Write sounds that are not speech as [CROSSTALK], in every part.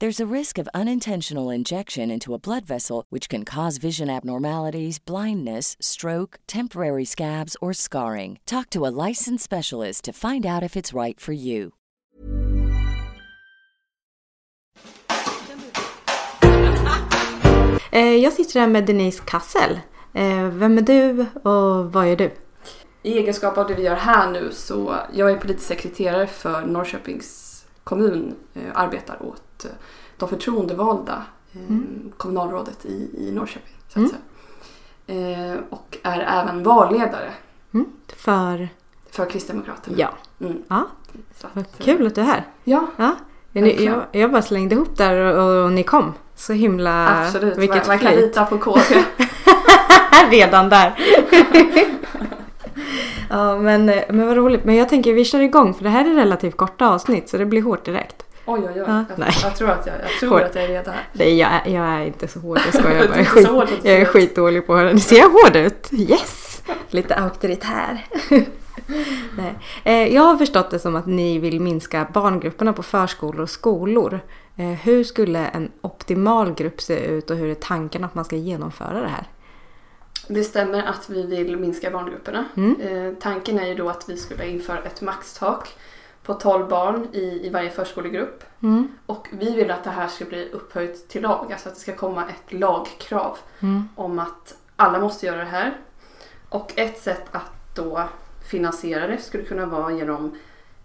There's a risk of unintentional injection into a blood vessel, which can cause vision abnormalities, blindness, stroke, temporary scabs, or scarring. Talk to a licensed specialist to find out if it's right for you. Eh, jag sitter här med Denise Kassel. Eh, vem är du och vad gör du? I egenskap av det vi gör här nu så jag är politisk sekreterare för Norrköpings kommun. Eh, arbetar åt eh, de förtroendevalda eh, kommunalrådet i, i Norrköping. Så att säga. Eh, och är även valledare Mm, för... för Kristdemokraterna. Ja. Mm. ja. Vad eh, kul att du är här. Ja, Ja. Ni, jag, jag bara slängde ihop där och, och ni kom. Så himla... absolut. Man, Vilket man kan flyt. lita på KD. [LAUGHS] Redan där. [LAUGHS] ja, men, men vad roligt. Men jag tänker vi kör igång för det här är relativt korta avsnitt så det blir hårt direkt. Oj, oj, oj. Ja, jag, nej. jag tror att jag, jag, tror att jag är redo här. Nej, jag jag är inte så hård. Jag skojar [LAUGHS] bara. skit, hård jag är skitdålig på det. Ser jag hård ut? Yes! Lite auktoritär. [LAUGHS] Nej. Eh, Jag har förstått det som att ni vill minska barngrupperna på förskolor och skolor. Eh, Hur skulle en optimal grupp se ut och hur är tanken att man ska genomföra det här? Det stämmer att vi vill minska barngrupperna. Mm. Eh, tanken är ju då att vi skulle införa ett maxtak på 12 barn i, i varje förskolegrupp. Mm. Och vi vill att det här ska bli upphöjt till lag, alltså att det ska komma ett lagkrav Mm. om att alla måste göra det här. Och ett sätt att då finansiera det skulle kunna vara genom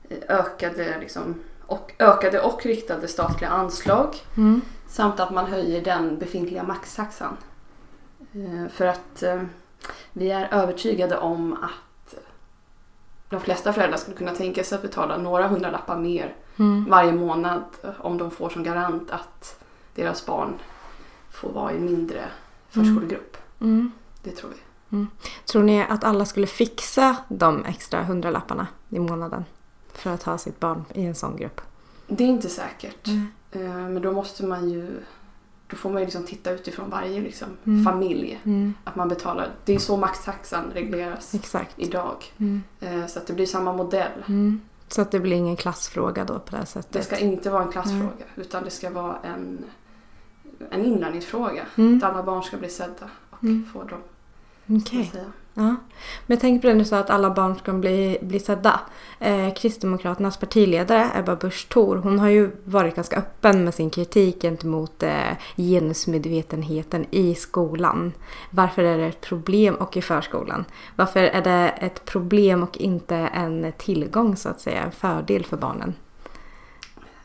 eh, ökade, liksom, och, ökade och riktade statliga anslag Mm. samt att man höjer den befintliga maxtaxan. Eh, För att eh, vi är övertygade om att de flesta föräldrar skulle kunna tänka sig att betala några hundralappar mer Mm. varje månad eh, om de får som garant att deras barn får vara i en mindre förskolegrupp. Mm. Det tror vi. Tror ni att alla skulle fixa de extra hundralapparna i månaden för att ha sitt barn i en sån grupp? Det är inte säkert. Mm. Eh, Men då måste man ju då får man ju liksom titta utifrån varje liksom Mm. familj. Mm. Att man betalar. Det är så maxtaxan regleras Exakt. idag. Mm. Eh, Så att det blir samma modell. Mm. Så att det blir ingen klassfråga då på det sättet? Det ska inte vara en klassfråga utan det ska vara en, en inlärningsfråga. Mm. Att alla barn ska bli sedda och Mm. få dem. Okej. Ja. Men tänk på det du sa att alla barn ska bli, bli sedda. Eh, Kristdemokraternas partiledare Ebba Busch Thor, hon har ju varit ganska öppen med sin kritik gentemot eh, genusmedvetenheten i skolan. Varför är det ett problem och i förskolan? Varför är det ett problem och inte en tillgång så att säga, en fördel för barnen?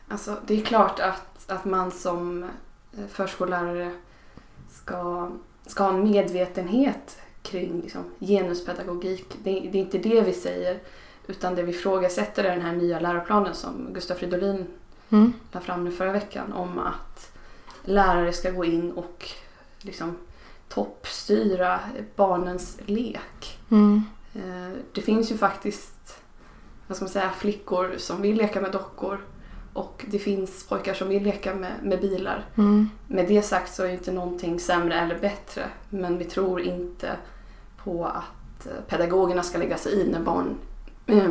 Alltså, det är klart att, att man som eh, förskollärare ska, ska ha en medvetenhet kring liksom, genuspedagogik. Det, det är inte det vi säger. Utan det vi ifrågasätter är den här nya läroplanen som Gustav Fridolin Mm. la fram nu förra veckan om att lärare ska gå in och liksom toppstyra barnens lek. Mm. Eh, Det finns ju faktiskt vad ska man säga, flickor som vill leka med dockor och det finns pojkar som vill leka med, med bilar. Mm. Med det sagt så är ju inte någonting sämre eller bättre men vi tror inte på att eh, pedagogerna ska lägga sig i när barn, eh,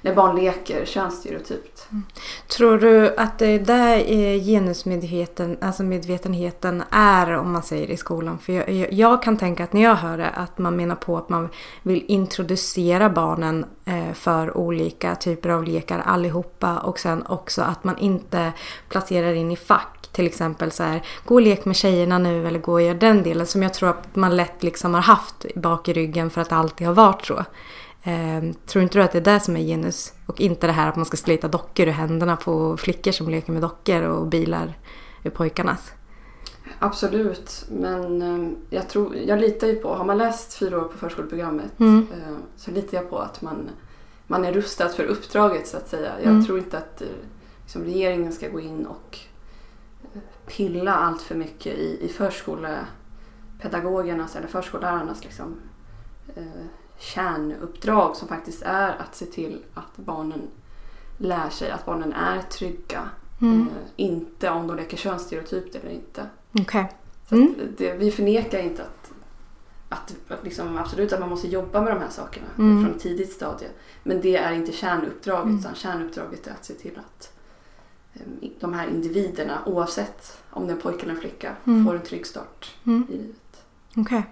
när barn leker könsstereotypt. Mm. Tror du att det är där eh, genusmedvetenheten alltså medvetenheten är om man säger i skolan? För jag, jag, jag kan tänka att när jag hör det att man menar på att man vill introducera barnen för olika typer av lekar allihopa och sen också att man inte placerar in i fack. Till exempel så här, gå och lek med tjejerna nu eller gå och gör den delen som jag tror att man lätt liksom har haft bak i ryggen för att det alltid har varit så. Eh, tror inte du att det är det som är genus? Och inte det här att man ska slita dockor ur händerna på flickor som leker med dockor och bilar ur pojkarnas? Absolut, men eh, jag, tror, jag litar ju på, har man läst fyra år på förskoleprogrammet Mm. eh, så litar jag på att man, man är rustad för uppdraget så att säga. Jag Mm. tror inte att eh, liksom, regeringen ska gå in och pilla allt för mycket i, i förskolepedagogernas eller förskollärarnas liksom, eh, kärnuppdrag som faktiskt är att se till att barnen lär sig att barnen är trygga. Mm. Eh, inte om de leker könsstereotypt eller inte. Så Mm. det, vi förnekar inte att, att, att liksom, absolut att man måste jobba med de här sakerna Mm. från ett tidigt stadie. Men det är inte kärnuppdraget Mm. utan kärnuppdraget är att se till att de här individerna oavsett om det är en pojke eller en flicka Mm. får en trygg start Mm. i livet. Okej.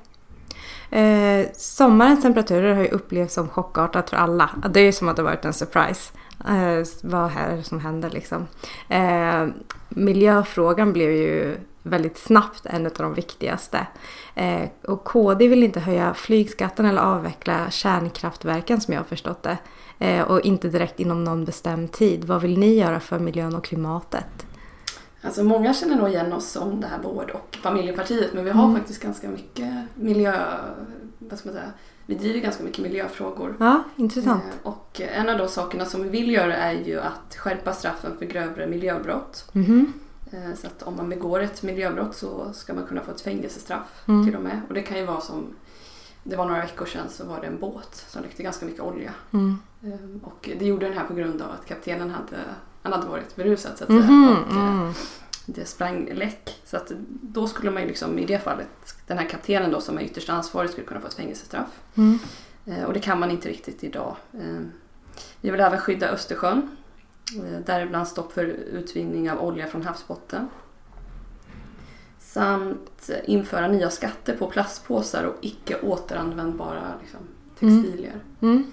Eh, sommarens temperaturer har ju upplevts som chockartat för alla. Det är ju som att det varit en surprise. Eh, vad är det som händer liksom? Eh, miljöfrågan blev ju väldigt snabbt en av de viktigaste. Eh, och KD vill inte höja flygskatten eller avveckla kärnkraftverken som jag har förstått det. Eh, och inte direkt inom någon bestämd tid. Vad vill ni göra för miljön och klimatet? Alltså många känner nog igen oss som det här vård och familjepartiet men vi har Mm. faktiskt ganska mycket miljö... Vad ska man säga? Vi driver ganska mycket miljöfrågor. Ja, intressant. Eh, Och en av de sakerna som vi vill göra är ju att skärpa straffen för grövre miljöbrott. Eh, Så att om man begår ett miljöbrott så ska man kunna få ett fängelsestraff Mm. till och med. Och det kan ju vara som, det var några veckor sedan så var det en båt som läckte ganska mycket olja. Mm. Eh, Och det gjorde den här på grund av att kaptenen hade, han hade varit berusad så att säga. Mhm, Och mm. det sprang läck. Så att då skulle man ju liksom i det fallet, den här kaptenen då som är ytterst ansvarig skulle kunna få ett fängelsestraff. Mm. Eh, Och det kan man inte riktigt idag. Eh, Vi vill även skydda Östersjön. eh, Däribland stopp för utvinning av olja från havsbotten. Samt införa nya skatter på plastpåsar och icke återanvändbara liksom, textilier. Mm.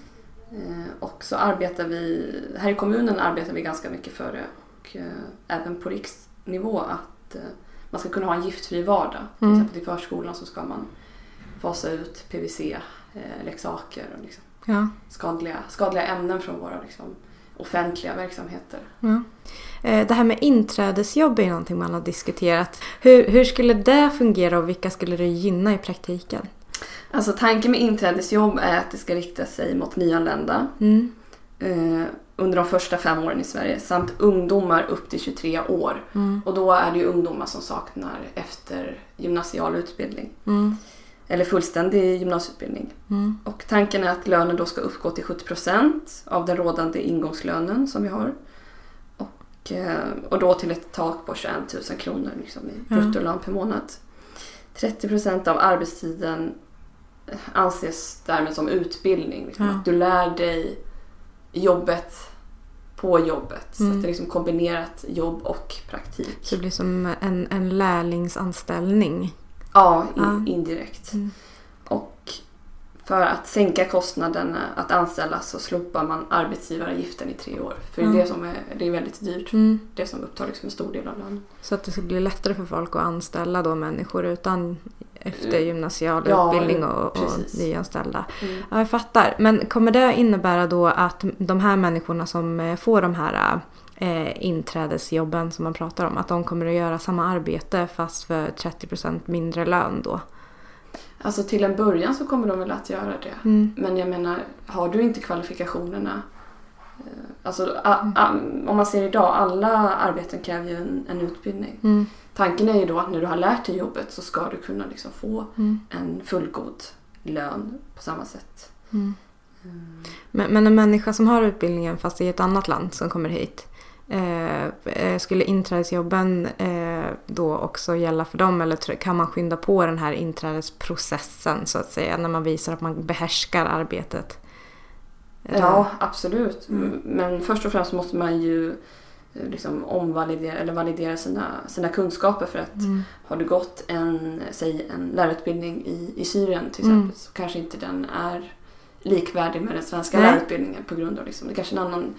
Eh, Och så arbetar vi, här i kommunen arbetar vi ganska mycket för det och eh, även på riksnivå att eh, man ska kunna ha en giftfri vardag. Till Mm. exempel i förskolan så ska man fasa ut PVC-leksaker och liksom Ja. skadliga, skadliga ämnen från våra liksom, offentliga verksamheter. Eh, Det här med inträdesjobb är någonting man har diskuterat. Hur, hur skulle det fungera och vilka skulle det gynna i praktiken? Alltså tanken med inträdesjobb är att det ska rikta sig mot nyanlända Mm. eh, under de första fem åren i Sverige samt ungdomar upp till 23 år. Mm. Och då är det ju ungdomar som saknar efter gymnasial utbildning. Mm. Eller fullständig gymnasieutbildning. Mm. Och tanken är att lönen då ska uppgå till 70% av den rådande ingångslönen som vi har. Och, eh, och då till ett tak på 21 000 kronor liksom i Ja. bruttolön per månad. 30% av arbetstiden eh, anses därmed som utbildning. Liksom, Ja. Att du lär dig jobbet på jobbet. Så Mm. att det är liksom kombinerat jobb och praktik. Så det blir som en, en lärlingsanställning. Ja, i, Ja. indirekt. Mm. Och för att sänka kostnaderna att anställa så slopar man arbetsgivaravgiften i tre år. För Ja. det, som är, det är väldigt dyrt. Mm. Det som upptar liksom en stor del av lönen. Så att det ska bli lättare för folk att anställa då människor utan eftergymnasial Ja, utbildning och, och nyanställda. Ja, jag fattar. Men kommer det innebära då att de här människorna som eh, får de här eh, inträdesjobben som man pratar om, att de kommer att göra samma arbete fast för 30% mindre lön då? Alltså till en början så kommer de väl att göra det. Mm. Men jag menar, har du inte kvalifikationerna eh, Alltså, a, a, om man ser idag, alla arbeten kräver ju en, en utbildning. Mm. Tanken är ju då att när du har lärt dig jobbet så ska du kunna liksom få Mm. en fullgod lön på samma sätt. Mm. Men, men en människa som har utbildningen fast i ett annat land som kommer hit. Eh, eh, skulle inträdesjobben eh, då också gälla för dem eller kan man skynda på den här inträdesprocessen så att säga när man visar att man behärskar arbetet? Ja, absolut. Mm. Men först och främst måste man ju eh, liksom omvalidera eller validera sina, sina kunskaper för att mm. har du gått en, säg en lärarutbildning i, i Syrien till exempel mm. så kanske inte den är likvärdig med den svenska Nej. lärarutbildningen på grund av liksom, det kanske en annan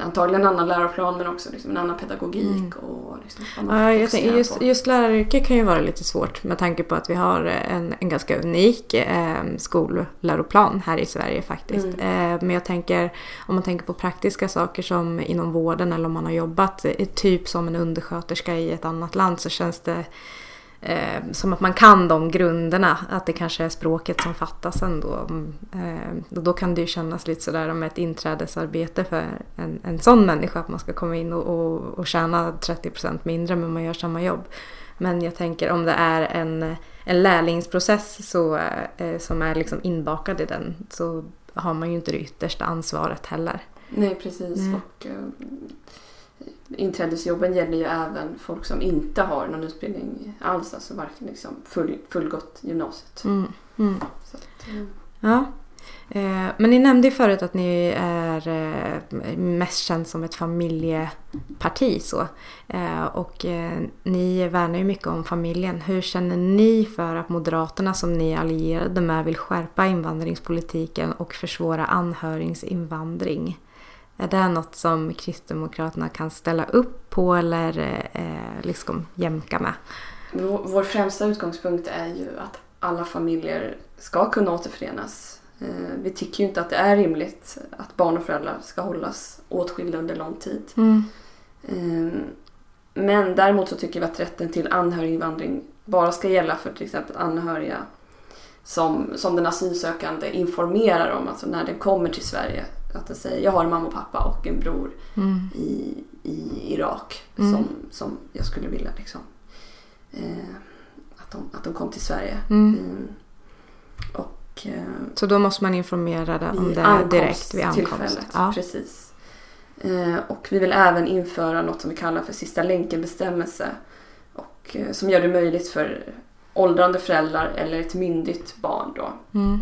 antagligen en annan läroplan men också liksom en annan pedagogik. Mm. Och liksom ja, jag tänker, just, just läraryrket kan ju vara lite svårt med tanke på att vi har en, en ganska unik eh, skolläroplan här i Sverige faktiskt. Mm. Eh, men jag tänker om man tänker på praktiska saker som inom vården eller om man har jobbat eh, typ som en undersköterska i ett annat land så känns det eh, som att man kan de grunderna. Att det kanske är språket som fattas ändå. Eh, då kan det ju kännas lite sådär om ett inträdesarbete för en, en sån människa. Att man ska komma in och, och, och tjäna 30% mindre men man gör samma jobb. Men jag tänker om det är en, en lärlingsprocess så, eh, som är liksom inbakad i den så har man ju inte det yttersta ansvaret heller. Nej precis. Mm. Och, eh, inträdesjobben gäller ju även folk som inte har någon utbildning alls, alltså varken liksom full, fullgott gymnasiet. Mm. Mm. Att, mm. Ja. Eh, men ni nämnde ju förut att ni är eh, mest känd som ett familjeparti. Så. Eh, och ni värnar ju mycket om familjen. Hur känner ni för att Moderaterna som ni är allierade med vill skärpa invandringspolitiken och försvåra anhöriginvandring? Är det något som Kristdemokraterna kan ställa upp på eller eh, liksom jämka med? Vår främsta utgångspunkt är ju att alla familjer ska kunna återförenas. Eh, vi tycker ju inte att det är rimligt att barn och föräldrar ska hållas åtskilda under lång tid. Mm. Eh, men däremot så tycker vi att rätten till anhöriginvandring bara ska gälla för till exempel anhöriga som, som den asylsökande informerar om, alltså när den kommer till Sverige att den säger jag har en mamma och pappa och en bror mm. i, i Irak mm. som, som jag skulle vilja liksom, eh, att, de, att de kom till Sverige. Mm. mm. Och, eh, Så då måste man informera om det direkt vid ankomst? Ja. Precis. Eh, och vi vill även införa något som vi kallar för sista länken-bestämmelse. Och, eh, som gör det möjligt för åldrande föräldrar eller ett myndigt barn då mm.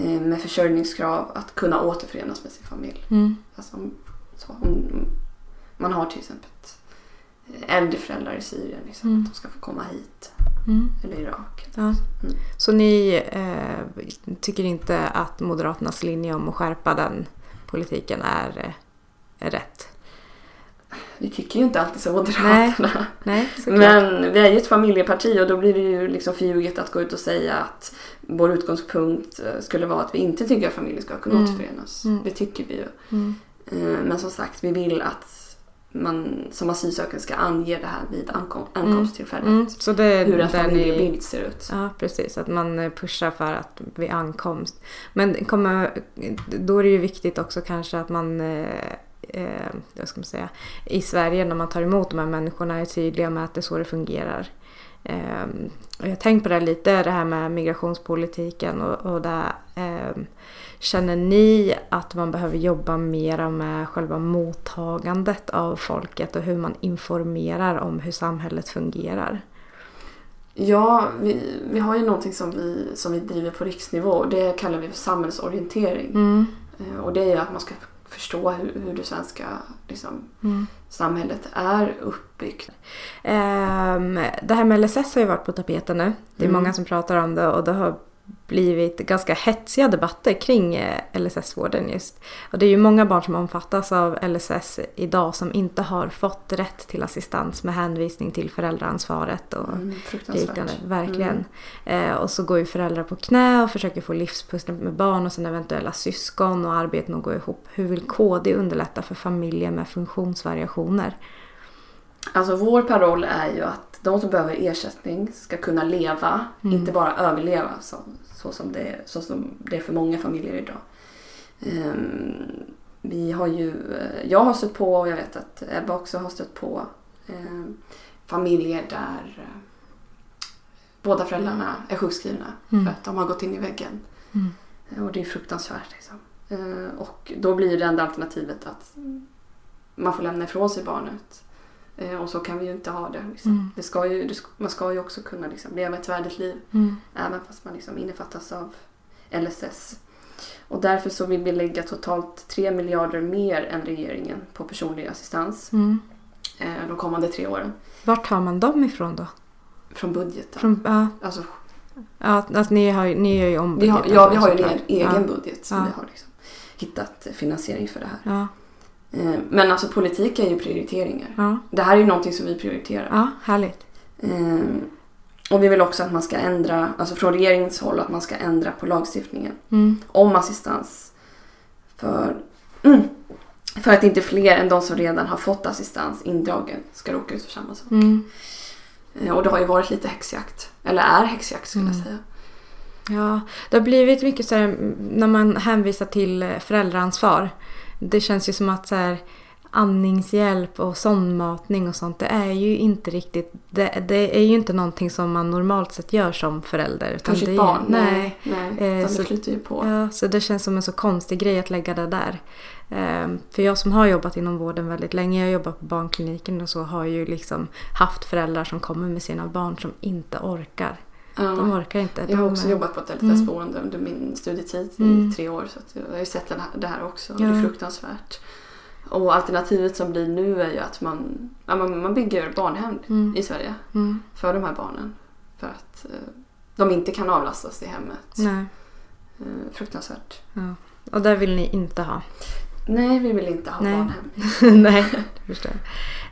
Med försörjningskrav att kunna återförenas med sin familj. Mm. Alltså, så, om man har till exempel äldre föräldrar i Syrien, liksom, mm. att de ska få komma hit. Mm. Eller Irak. Ja. Mm. Så ni eh, tycker inte att Moderaternas linje om att skärpa den politiken är, är rätt? Vi tycker ju inte alltid så Moderaterna. Nej, nej, Men vi är ju ett familjeparti och då blir det ju liksom förljuget att gå ut och säga att vår utgångspunkt eh, skulle vara att vi inte tycker att familjer ska kunna mm. återförenas. Mm. Det tycker vi ju. Mm. Eh, men som sagt, vi vill att man som asylsökande ska ange det här vid ankom ankomsttillfället. Mm. Så det, hur en familjebild ni... ser ut. Ja, precis. Att man pushar för att vid ankomst. Men kommer, då är det ju viktigt också kanske att man eh, vad ska man säga, i Sverige när man tar emot de här människorna är tydliga med att det är så det fungerar. Eh, och jag har tänkt på det lite, det här med migrationspolitiken och, och där, eh, Känner ni att man behöver jobba mera med själva mottagandet av folket och hur man informerar om hur samhället fungerar? Ja, vi, vi har ju någonting som vi, som vi driver på riksnivå det kallar vi för samhällsorientering. Mm. Eh, och det är att man ska förstå hur, hur det svenska liksom, mm. samhället är uppbyggt. Um, det här med LSS har ju varit på tapeten nu. Det är mm. många som pratar om det och det har blivit ganska hetsiga debatter kring eh, LSS-vården just. Och det är ju många barn som omfattas av LSS idag som inte har fått rätt till assistans med hänvisning till föräldraansvaret och mm, liknande. Verkligen. Mm. Eh, och så går ju föräldrar på knä och försöker få livspusslet med barn och sen eventuella syskon och arbeten att gå ihop. Hur vill KD underlätta för familjer med funktionsvariationer? Alltså vår paroll är ju att de som behöver ersättning ska kunna leva, mm. inte bara överleva så, så, som det, så som det är för många familjer idag. Um, vi har ju, eh, jag har stött på och jag vet att Ebba också har stött på um, familjer där uh, båda föräldrarna är sjukskrivna mm. för att de har gått in i väggen. Mm. Och det är fruktansvärt. Liksom. Och då blir det enda alternativet att man får lämna ifrån sig barnet Eh, och så kan vi ju inte ha det. Liksom. Mm. det, ska ju, man ska ju också kunna liksom, leva ett värdigt liv mm. även fast man liksom innefattas av LSS. Och därför så vill vi lägga totalt 3 miljarder mer än regeringen på personlig assistans Mm. eh, de kommande tre åren. Vart tar man dem ifrån då? Från budgeten. Från, ja, Alltså, alltså ni, har, ni gör ju om vi har, budgeten ja, vi har ju en egen ja. budget som Ja. vi har liksom hittat finansiering för det här. Ja, Eh, men alltså politik är ju prioriteringar. ja, Det här är ju någonting som vi prioriterar. ja, härligt. Ehm, och vi vill också att man ska ändra, alltså från regeringens håll, att man ska ändra på lagstiftningen Mm. om assistans. För, mm, för att inte fler än de som redan har fått assistans indragen ska råka ut för samma sak. Mm. Eh, och det har ju varit lite häxjakt. Eller är häxjakt skulle jag säga. Ja, det har blivit mycket så här mm, när man hänvisar till eh, föräldraansvar. Det känns ju som att så här, andningshjälp och sondmatning och sånt, det är ju inte riktigt, det, det är ju inte någonting som man normalt sett gör som förälder. För sitt ju- barn? Nej. Nej, Eh, utan så- det flyter ju på. Ja, så det känns som en så konstig grej att lägga det där. Ehm, för jag som har jobbat inom vården väldigt länge, jag har jobbat på barnkliniken och så, har ju liksom haft föräldrar som kommer med sina barn som inte orkar. De orkar inte. Jag har De- också jobbat på ett Mm. LSS-boende under min studietid Mm. i tre år. Så jag har ju sett det här, också. Ja. Det är fruktansvärt. Och alternativet som blir nu är ju att man, man bygger barnhem Mm. i Sverige Mm. för de här barnen. För att eh, de inte kan avlastas i hemmet. Nej. Eh, fruktansvärt. Ja. Och det vill ni inte ha. Nej, vi vill inte ha Nej. barnhem. [LAUGHS] Nej, det förstår jag.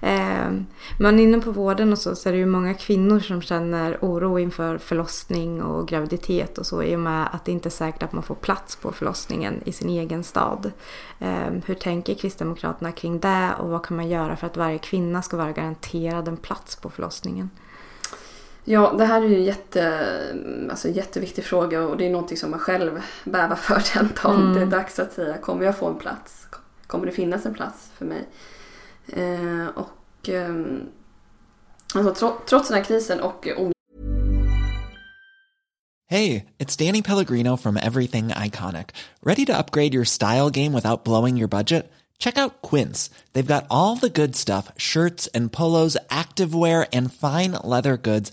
Ehm, Men inne på vården och så, så är det ju många kvinnor som känner oro inför förlossning och graviditet och så i och med att det inte är säkert att man får plats på förlossningen i sin egen stad. Ehm, Hur tänker Kristdemokraterna kring det och vad kan man göra för att varje kvinna ska vara garanterad en plats på förlossningen? Ja, det här är ju en jätte, alltså, jätteviktig fråga och det är någonting som man själv bävar för [LAUGHS] den dagen Mm. det är dags att säga kommer jag få en plats? Kommer det finnas en plats för mig? Eh, och ehm, alltså, tro, trots den här krisen och om Hey, it's Danny Pellegrino from Everything Iconic. Ready to upgrade your style game without blowing your budget? Check out Quince. They've got all the good stuff shirts and polos, activewear, and fine leather goods,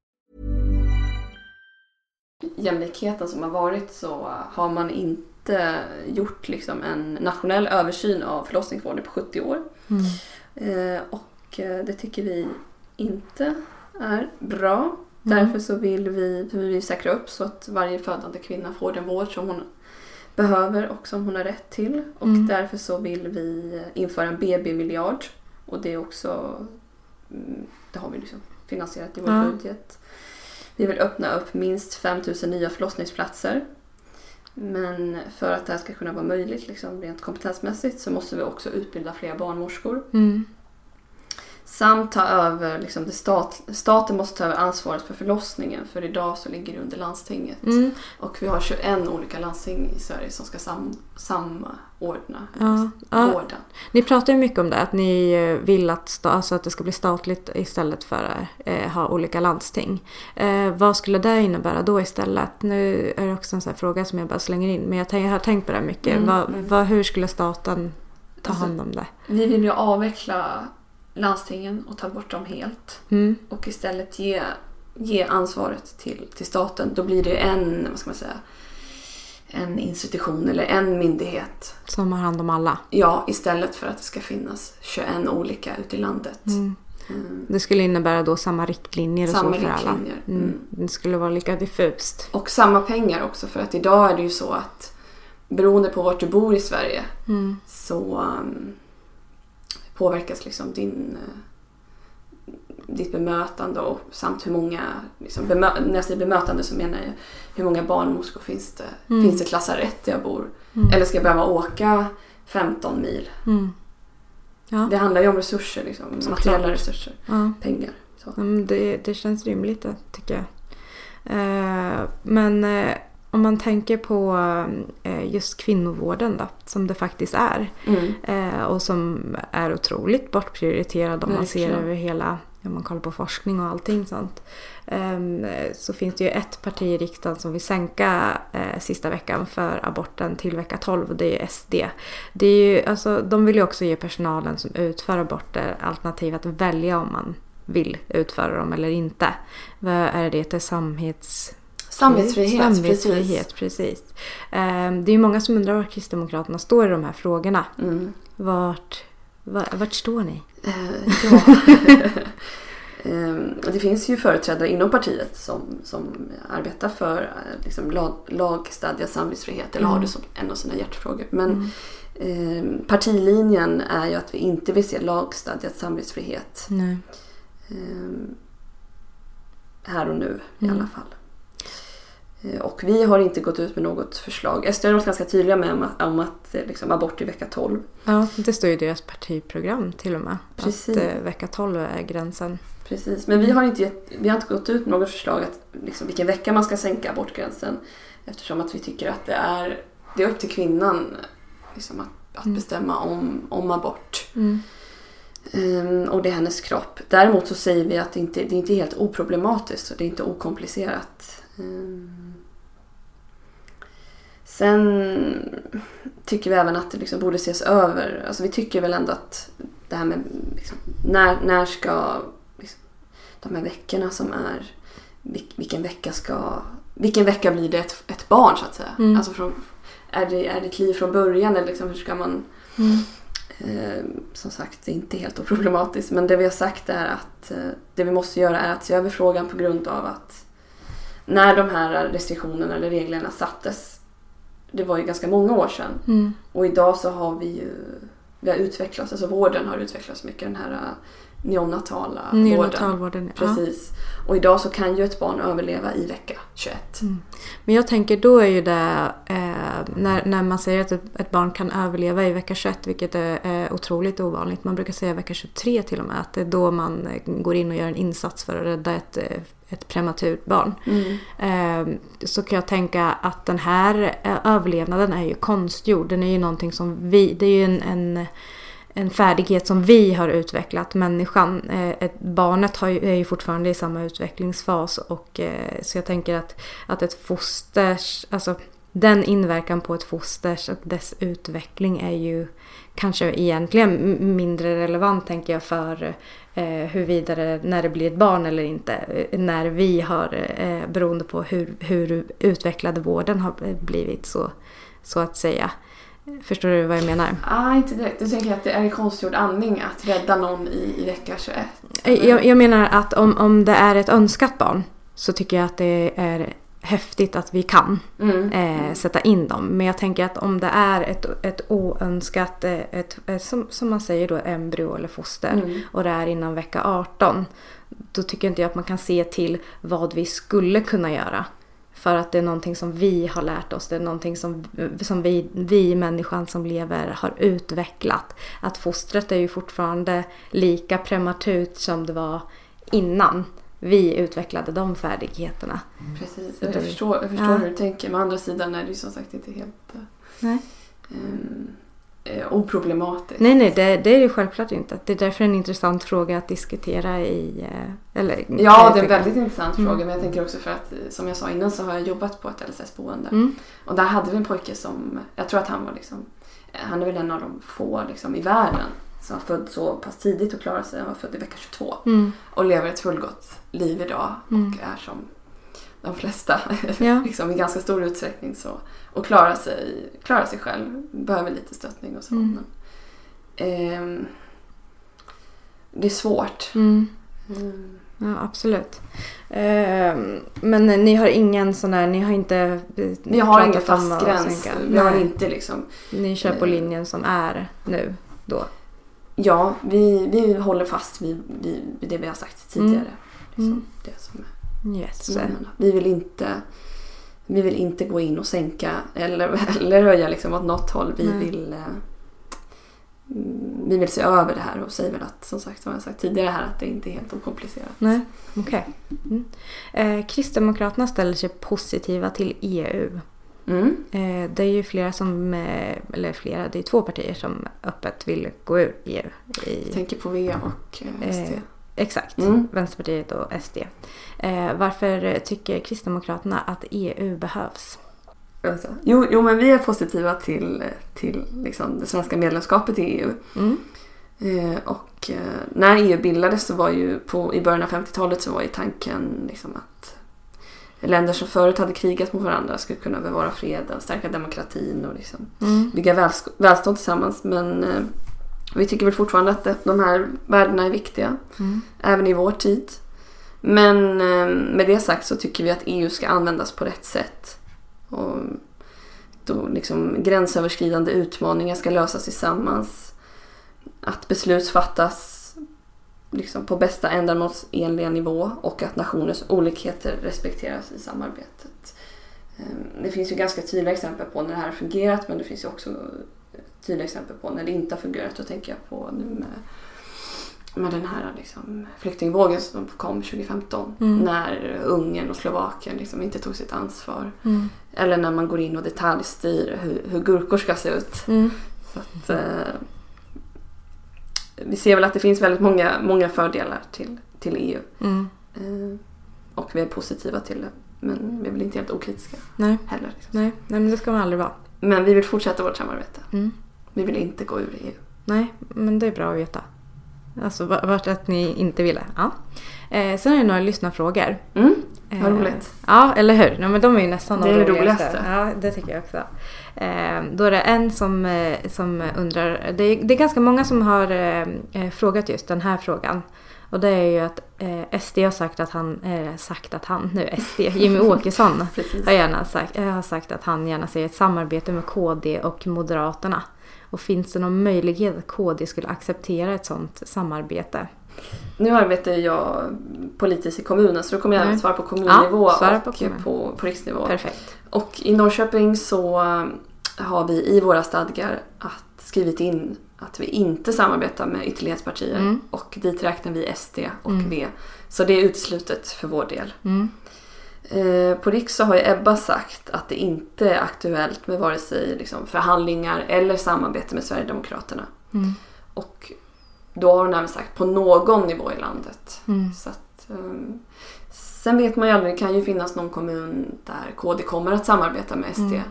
Jämlikheten som har varit så har man inte gjort liksom en nationell översyn av förlossningsvården på 70 år. Eh, och eh, det tycker vi inte är bra. Därför så vill vi, vi vill säkra upp så att varje födande kvinna får den vård som hon behöver och som hon har rätt till. Och därför så vill vi införa en BB-miljard. Och det är också, mm, det har vi liksom finansierat i vår Ja. budget. Vi vill öppna upp minst 5000 nya förlossningsplatser. Men för att det här ska kunna vara möjligt liksom, rent kompetensmässigt så måste vi också utbilda fler barnmorskor. Mm. Samt ta över, liksom, det stat, staten måste ta över ansvaret för förlossningen för idag så ligger det under landstinget. Mm. Och vi har 21 olika landsting i Sverige som ska sam, samordna Ja, ja. vården. Ni pratar ju mycket om det, att ni eh, vill att, alltså att det ska bli statligt istället för att eh, ha olika landsting. Eh, vad skulle det innebära då istället? Nu är det också en sån här fråga som jag bara slänger in, men jag, tänk, jag har tänkt på det mycket. Mm. Vad, vad, hur skulle staten ta Alltså- hand om det? Vi vill ju avveckla landstingen och ta bort dem helt. Mm. Och istället ge ge ansvaret till, till staten. Då blir det en, vad ska man säga, en institution eller en myndighet. Som har hand om alla. Ja, istället för att det ska finnas 21 olika ute i landet. Mm. Det skulle innebära då samma riktlinjer och Samma så för alla. riktlinjer, Mm. mm. Det skulle vara lika diffust. Och samma pengar också för att idag är det ju så att beroende på vart du bor i Sverige Mm. så um, påverkas liksom din, eh, ditt bemötande och samt hur många, liksom bemö, när jag säger bemötande så menar jag hur många barnmorskor finns det, Mm. finns det klassarett där jag bor? Eller ska jag behöva åka 15 mil? Mm. Ja. Det handlar ju om resurser, liksom, Såklart. materiella resurser, Ja. pengar. Så. Mm, Det, det känns rimligt tycker jag. Eh, men eh, om man tänker på eh, just kvinnovården då, som det faktiskt är. Mm. Eh, och som är otroligt bortprioriterad om man ser över hela, om man kollar på forskning och allting sånt. Ehm, så finns det ju ett parti i riksdagen som vill sänka eh, sista veckan för aborten till vecka 12 och det är SD. Det är ju, alltså, de vill ju också ge personalen som utför aborter alternativ att välja om man vill utföra dem eller inte. Vad är det? Är samhets... Samvetsfrihet, Samvetsfrihet, precis. Ehm, det är många som undrar var Kristdemokraterna står i de här frågorna. precis. Mm. Vart, vart, vart står ni? Eh, ja. [LAUGHS] Ehm, det finns ju företrädare inom partiet som, som arbetar för eh, liksom, lag, lagstadgad samvetsfrihet eller har det som en av sina hjärtefrågor. Men ehm, partilinjen är ju att vi inte vill se lagstadgad samvetsfrihet ehm, här och nu i alla fall. Eh, Och vi har inte gått ut med något förslag. SD har varit ganska tydliga med om att, om att eh, liksom, abort i vecka 12 Ja, det står ju i deras partiprogram till och med. Precis. Att eh, vecka 12 är gränsen. Precis, men vi har inte, gett, vi har inte gått ut med något förslag att liksom, vilken vecka man ska sänka abortgränsen. Eftersom att vi tycker att det är, det är upp till kvinnan liksom, att, att bestämma om, om abort. Ehm, och det är hennes kropp. Däremot så säger vi att det inte det är inte helt oproblematiskt och det är inte okomplicerat. Ehm, sen tycker vi även att det liksom borde ses över. Alltså vi tycker väl ändå att det här med liksom, när, när ska liksom, de här veckorna som är vil- vilken vecka ska vilken vecka blir det ett, ett barn så att säga? Alltså från, är, det, är det ett liv från början eller liksom, hur ska man Eh, som sagt, det är inte helt oproblematiskt. Men det vi har sagt är att eh, det vi måste göra är att se över frågan på grund av att när de här restriktionerna eller reglerna sattes, det var ju ganska många år sedan. Och idag så har vi ju, vi har utvecklats, alltså vården har utvecklats mycket, den här eh, neonatala vården. Neonatalvården. Ja. Precis. Och idag så kan ju ett barn överleva i vecka 21. Men jag tänker då är ju det eh, när, när man säger att ett, barn kan överleva i vecka 21, vilket är, är otroligt ovanligt. Man brukar säga vecka 23 till och med, att det är då man eh, går in och gör en insats för att rädda ett, eh, ett prematurt barn. Eh, så kan jag tänka att den här eh, överlevnaden är ju konstgjord. Den är ju någonting som vi, det är ju en, en en färdighet som vi har utvecklat, människan. Eh, ett, barnet har ju, är ju fortfarande i samma utvecklingsfas och eh, så jag tänker att, att ett fosters, alltså den inverkan på ett fosters och dess utveckling är ju kanske egentligen mindre relevant tänker jag för eh, huruvida det, när det blir ett barn eller inte. Eh, när vi har, eh, beroende på hur, hur utvecklad vården har blivit så, så att säga. Förstår du vad jag menar? Ah, inte direkt. Du tänker att det är konstgjord andning att rädda någon i, i vecka 21? Eh, Jag, jag menar att om, om det är ett önskat barn så tycker jag att det är häftigt att vi kan Mm. eh, sätta in dem. Men jag tänker att om det är ett, ett oönskat, eh, ett, ett, som, som man säger då, embryo eller foster Mm. och det är innan vecka 18. Då tycker inte jag att man kan se till vad vi skulle kunna göra. För att det är någonting som vi har lärt oss. Det är någonting som, som vi, vi människan som lever har utvecklat. Att fostret är ju fortfarande lika prematurt som det var innan vi utvecklade de färdigheterna. Precis, jag, förstår, jag förstår Ja. hur du tänker. Men å andra sidan är det ju som sagt inte helt eh, Nej. ehm, eh, oproblematiskt. Nej, nej, det, det är det självklart inte. Det är därför en intressant fråga att diskutera i... eh, Eller, Ja, det är en väldigt intressant Mm. fråga. Men jag tänker också för att, eh, som jag sa innan, så har jag jobbat på ett LSS-boende. Mm. Och där hade vi en pojke som, jag tror att han var liksom, eh, han är väl en av de få liksom, i världen som var född så pass tidigt och klarade sig. Han var född i vecka 22. Mm. Och lever ett fullgott liv idag Mm. och är som de flesta [LAUGHS] Ja. liksom, i ganska stor utsträckning så. Och klarar sig, klarar sig själv. Behöver lite stöttning och så. Mm. Men, ehm, det är svårt. Mm. Mm. Ja, absolut. Ehm, men ni har ingen sån där, ni har inte eh, Vi har ingen fast gräns. Vi har inte liksom Ni kör på eh, linjen som är nu då? Ja, vi, vi håller fast vid, vid, vid det vi har sagt tidigare. Mm. Liksom, Mm. Det som är Yes. Vi vill inte vi vill inte gå in och sänka eller, [LAUGHS] eller höja liksom åt något håll. Vi Nej. vill eh, mm, vi vill se över det här och säger väl att som sagt som jag sagt tidigare här att det inte är helt okomplicerat. Nej, okej. Mm. Eh, Kristdemokraterna ställer sig positiva till EU. Mm. Eh, det är ju flera som, eh, eller flera, det är två partier som öppet vill gå ur EU. I, Jag tänker på V och SD. Eh, Exakt, Mm. Vänsterpartiet och SD. Eh, varför tycker Kristdemokraterna att EU behövs? Alltså, Jo, jo, men vi är positiva till, till liksom det svenska medlemskapet i EU. Mm. Eh, och eh, när EU bildades så var ju på, i början av 50-talet så var ju tanken liksom att länder som förut hade krigat mot varandra skulle kunna bevara freden, stärka demokratin och liksom Mm. bygga välstånd tillsammans. Men eh, vi tycker väl fortfarande att de här värdena är viktiga, Mm. även i vår tid. Men eh, med det sagt så tycker vi att EU ska användas på rätt sätt. Och då liksom gränsöverskridande utmaningar ska lösas tillsammans. Att beslut fattas liksom på bästa ändamålsenliga nivå och att nationers olikheter respekteras i samarbetet. Eh, Det finns ju ganska tydliga exempel på när det här har fungerat men det finns ju också tydliga exempel på när det inte har fungerat. Då tänker jag på nu med, med den här liksom flyktingvågen som kom 2015 Mm. när Ungern och Slovakien liksom inte tog sitt ansvar. Mm. Eller när man går in och detaljstyr hur, hur gurkor ska se ut. Mm. Så att, eh, vi ser väl att det finns väldigt många, många fördelar till, till EU. Mm. Eh, och vi är positiva till det. Men vi är väl inte helt okritiska Nej. heller. Liksom. Nej. Nej, men det ska man aldrig vara. Men vi vill fortsätta vårt samarbete. Mm. Vi vill inte gå ur EU. Nej, men det är bra att veta. Alltså va- vart att ni inte ville. Ja. Eh, sen är det några lyssnarfrågor. Mm, vad Eh, roligt. Ja, eller hur? Nej, men de är ju nästan Det är de det roligaste. roligaste. Ja, det tycker jag också. Eh, då är det en som, eh, som undrar, det är, det är ganska många som har eh, eh, frågat just den här frågan. Och det är ju att eh, SD har sagt att han, eh, sagt att han, nu SD, Jimmy [LAUGHS] Åkesson har, gärna sagt, eh, har sagt att han gärna ser ett samarbete med KD och Moderaterna. Och finns det någon möjlighet att KD skulle acceptera ett sådant samarbete? Nu arbetar jag politiskt i kommunen så då kommer jag även svara på kommunnivå Ja, svara på och kommun. på, på riksnivå. Perfekt. Och i Norrköping så eh, har vi i våra stadgar att skrivit in att vi inte samarbetar med ytterlighetspartier Mm. och dit räknar vi SD och Mm. V. Så det är uteslutet för vår del. Mm. Eh, På Riks så har ju Ebba sagt att det inte är aktuellt med vare sig liksom förhandlingar eller samarbete med Sverigedemokraterna. Mm. Och då har hon även sagt på någon nivå i landet. Mm. Så att, ehm, sen vet man ju aldrig, det kan ju finnas någon kommun där KD kommer att samarbeta med SD. Mm.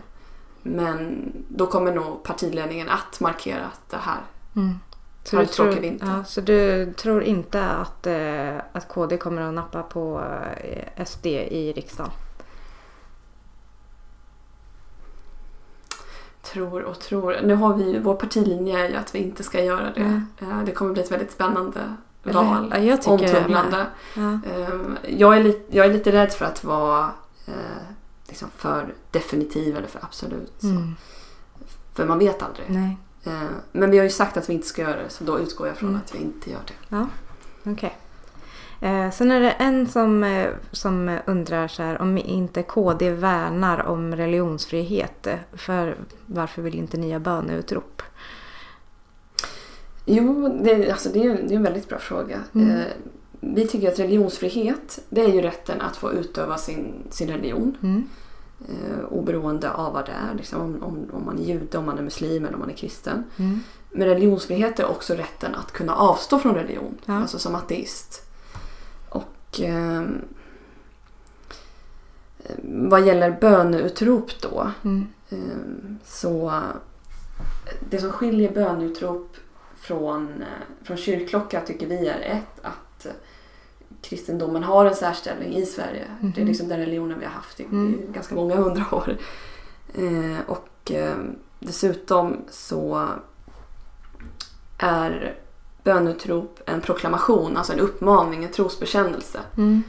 Men då kommer nog partiledningen att markera att det här Mm. Så, du Halvtråkig tror, vinter. ja, så du tror inte att, eh, att KD kommer att nappa på eh, SD i riksdagen? tror och tror. Nu har vi ju, vår partilinje är ju att vi inte ska göra det. Mm. Eh, Det kommer bli ett väldigt spännande Eller- val. ja, jag Omtumlande. Ja. Ehm, Jag är, lite, jag är lite rädd för att vara eh, liksom för definitiv eller för absolut. Mm. För man vet aldrig. Nej, Men vi har ju sagt att vi inte ska göra det så då utgår jag från Mm. att vi inte gör det. ja, okej. Eh, sen är det en som, eh, som undrar så här, om inte KD värnar om religionsfrihet. eh, För varför vill inte ni göra böneutrop? Jo, det, alltså det, är, det är en väldigt bra fråga. Mm. Eh, Vi tycker att religionsfrihet det är ju rätten att få utöva sin, sin religion. Mm. Eh, oberoende av vad det är. Liksom, om, om, om man är jude, om man är muslim eller om man är kristen. Mm. Men religionsfrihet är också rätten att kunna avstå från religion. Ja. Alltså som ateist. Och eh, vad gäller böneutrop då. Mm. ehm, så eh, det som skiljer böneutrop från, eh, från kyrkklocka tycker vi är ett att eh, kristendomen har en särställning i Sverige. Mhm. Det är liksom den religionen vi har haft i, Mm. i ganska många hundra år. Eh, och eh, dessutom så är bönutrop en proklamation, alltså en uppmaning, en trosbekännelse. Mm.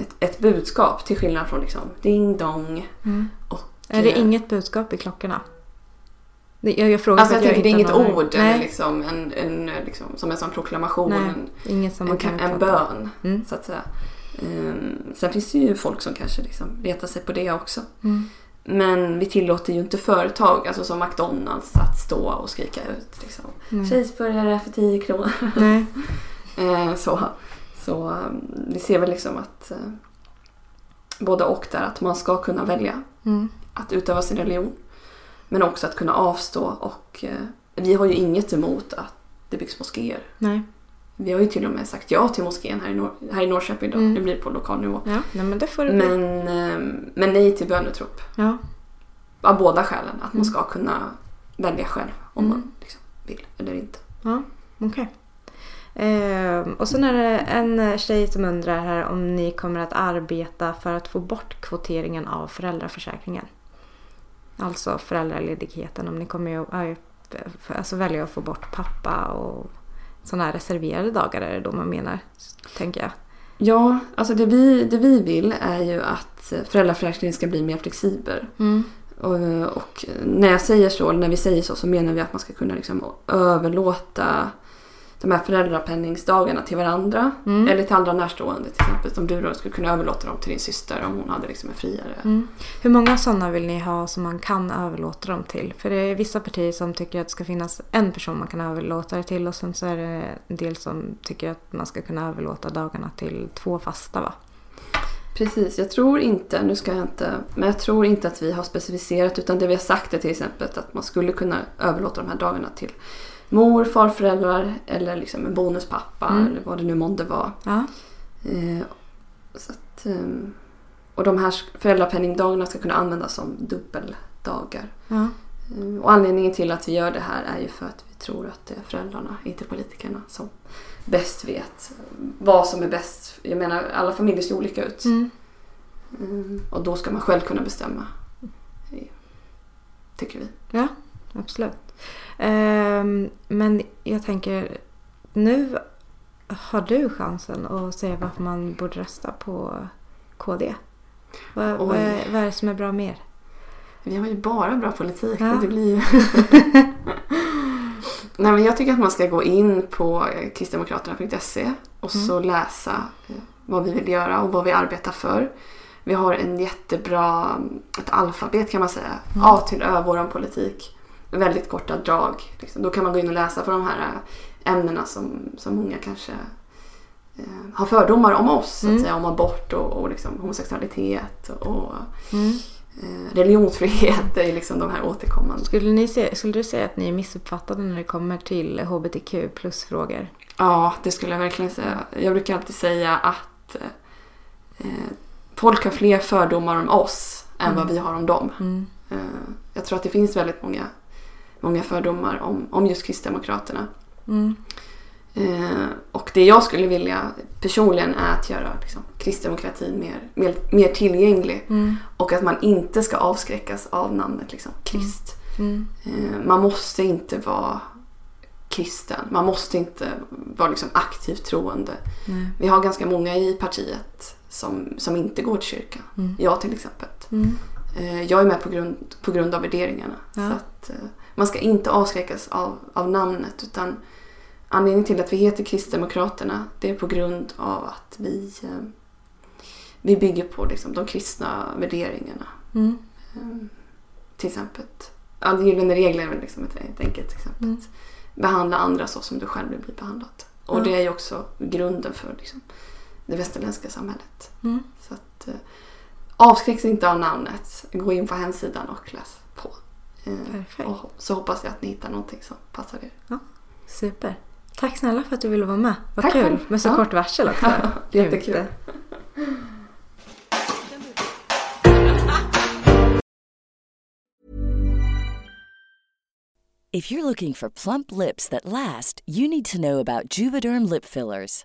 Ett, ett budskap till skillnad från liksom ding dong. Mm. Och, Är det eh, inget budskap i klockorna? Jag, jag frågar Alltså jag tänker det är inget några- ord eller liksom en, en, liksom, som en sån proklamation. Nej, En, som en, kan en bön Mm. så att säga. Ehm, sen finns det ju folk som kanske liksom retar sig på det också. Mm. Men vi tillåter ju inte företag, alltså som McDonalds, att stå och skrika ut liksom. Mm. Cheeseburgare för 10 kronor. Nej. [LAUGHS] Eh, så så um, vi ser väl liksom att eh, både och där, att man ska kunna välja Mm. att utöva sin religion. Men också att kunna avstå och eh, vi har ju inget emot att det byggs moskéer. Nej. Vi har ju till och med sagt ja till moskén här i, Nor- här i Norrköping då. Mm. Det blir på lokal nivå. Ja, nej, men det får det. Men, eh, men nej till bönutrop. Ja. Av båda skälen. Att man Mm. ska kunna välja själv om Mm. man liksom vill eller inte. Ja, okej. Ehm, och sen är det en tjej som undrar här om ni kommer att arbeta för att få bort kvoteringen av föräldraförsäkringen. Alltså föräldraledigheten. Om ni kommer att alltså välja att få bort pappa och sådana här reserverade dagar är det då man menar, tänker jag. Ja, alltså det vi, det vi vill är ju att föräldraförsäkringen ska bli mer flexibel. Och, och när jag säger så, när vi säger så, så menar vi att man ska kunna liksom överlåta de här föräldrapenningsdagarna till varandra. Mm. Eller till andra närstående till exempel. Som du då skulle kunna överlåta dem till din syster om hon hade liksom en friare. Mm. Hur många sådana vill ni ha som man kan överlåta dem till? För det är vissa partier som tycker att det ska finnas en person man kan överlåta det till och sen så är det en del som tycker att man ska kunna överlåta dagarna till två fasta va? Precis, jag tror inte, nu ska jag inte, men jag tror inte att vi har specificerat utan det vi har sagt är till exempel att man skulle kunna överlåta de här dagarna till mor, farföräldrar eller liksom en bonuspappa Mm. eller vad det nu månde vara. Ja. Eh, så att, ehm, och de här föräldrapenningdagarna ska kunna användas som dubbeldagar. ja. Eh, och anledningen till att vi gör det här är ju för att vi tror att det är föräldrarna, inte politikerna, som bäst vet vad som är bäst. Jag menar, alla familjer ser olika ut. Mm. Mm, och då ska man själv kunna bestämma. Tycker vi. Ja, absolut. Ehm, men jag tänker, nu har du chansen att säga varför man borde rösta på KD. Vad, vad, är, vad är det som är bra med er? Vi har ju bara bra politik. Ja. Det blir. [LAUGHS] Nej, men jag tycker att man ska gå in på kristdemokraterna.se och så läsa eh, vad vi vill göra och vad vi arbetar för. Vi har en jättebra, ett alfabet kan man säga. A till Ö, våran politik. Väldigt korta drag. Liksom. Då kan man gå in och läsa på de här eh, ämnena som, som många kanske eh, har fördomar om oss. Så att Mm. säga, om abort och, och liksom homosexualitet och Mm. eh, religionsfrihet. Är liksom de här återkommande. Skulle, ni se, skulle du säga att ni är missuppfattade när det kommer till hbtq plus-frågor? Ja, det skulle jag verkligen säga. Jag brukar alltid säga att eh, folk har fler fördomar om oss än vad vi har om dem. Mm. Jag tror att det finns väldigt många, många fördomar om, om just Kristdemokraterna. Mm. Eh, och det jag skulle vilja personligen är att göra liksom, kristdemokratin mer, mer, mer tillgänglig. Mm. Och att man inte ska avskräckas av namnet liksom, krist. Mm. Eh, man måste inte vara kristen. Man måste inte vara liksom aktivt troende. Nej. Vi har ganska många i partiet som, som inte går till kyrkan. Mm. Jag till exempel. Mm. Eh, jag är med på grund, på grund av värderingarna. Ja. Så att, eh, man ska inte avskräckas av, av namnet utan anledningen till att vi heter Kristdemokraterna det är på grund av att vi, eh, vi bygger på liksom, de kristna värderingarna. Mm. Eh, till exempel, ja, gyllene regler är liksom ett, ett enkelt exempel. Mm. Behandla andra så som du själv vill bli behandlad. Och Ja. det är ju också grunden för liksom, det västerländska samhället. Mm. Så att, eh, avskräcks inte av namnet. Gå in på hemsidan och läs på. Eh, Perfekt. och så hoppas jag att ni hittar någonting som passar er. Super. Tack snälla för att du ville vara med. Vad Tack kul själv. med så Ja. kort varsel också. [LAUGHS] Jättekul. Grymt. If you're looking for plump lips that last, you need to know about Juvederm lip fillers.